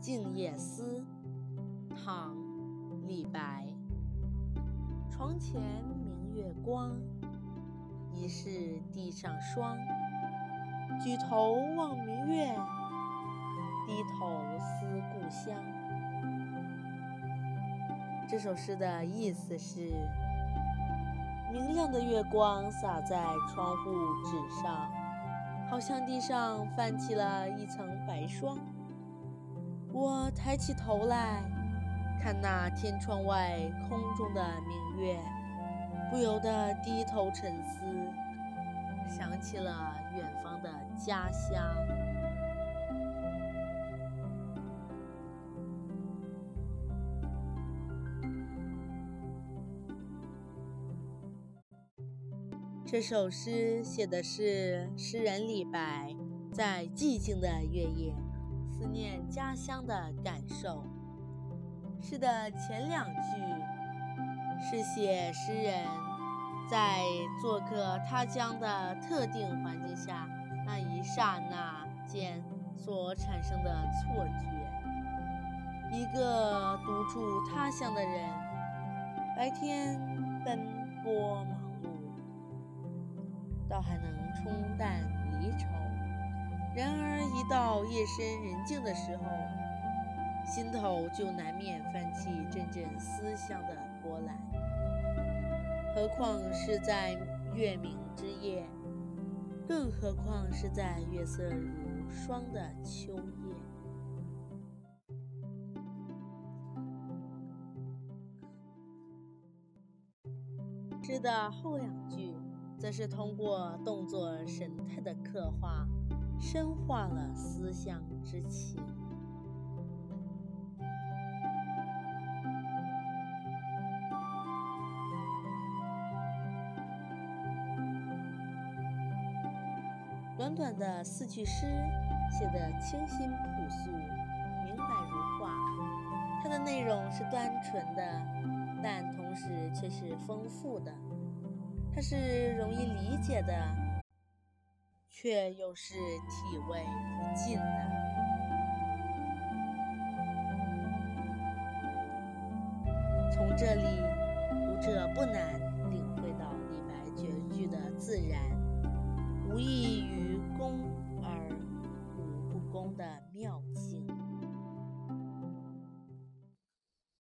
静夜思，唐·李白。床前明月光，疑是地上霜。举头望明月，低头思故乡。这首诗的意思是：明亮的月光洒在窗户纸上，好像地上泛起了一层白霜。我抬起头来，看那天窗外空中的明月，不由得低头沉思，想起了远方的家乡。这首诗写的是诗人李白在寂静的月夜。思念家乡的感受。诗的前两句是写诗人在做客他乡的特定环境下那一刹那间所产生的错觉。一个独处他乡的人，白天奔波忙碌，倒还能冲淡离愁。然而，一到夜深人静的时候，心头就难免泛起阵阵思乡的波澜。何况是在月明之夜，更何况是在月色如霜的秋夜。诗的后两句，则是通过动作神态的刻画。深化了思乡之情。短短的四句诗，写得清新朴素、明白如画。它的内容是单纯的，但同时却是丰富的。它是容易理解的。却又是体味不尽的。从这里读者不难领会到李白绝句的自然无异于工而无不工的妙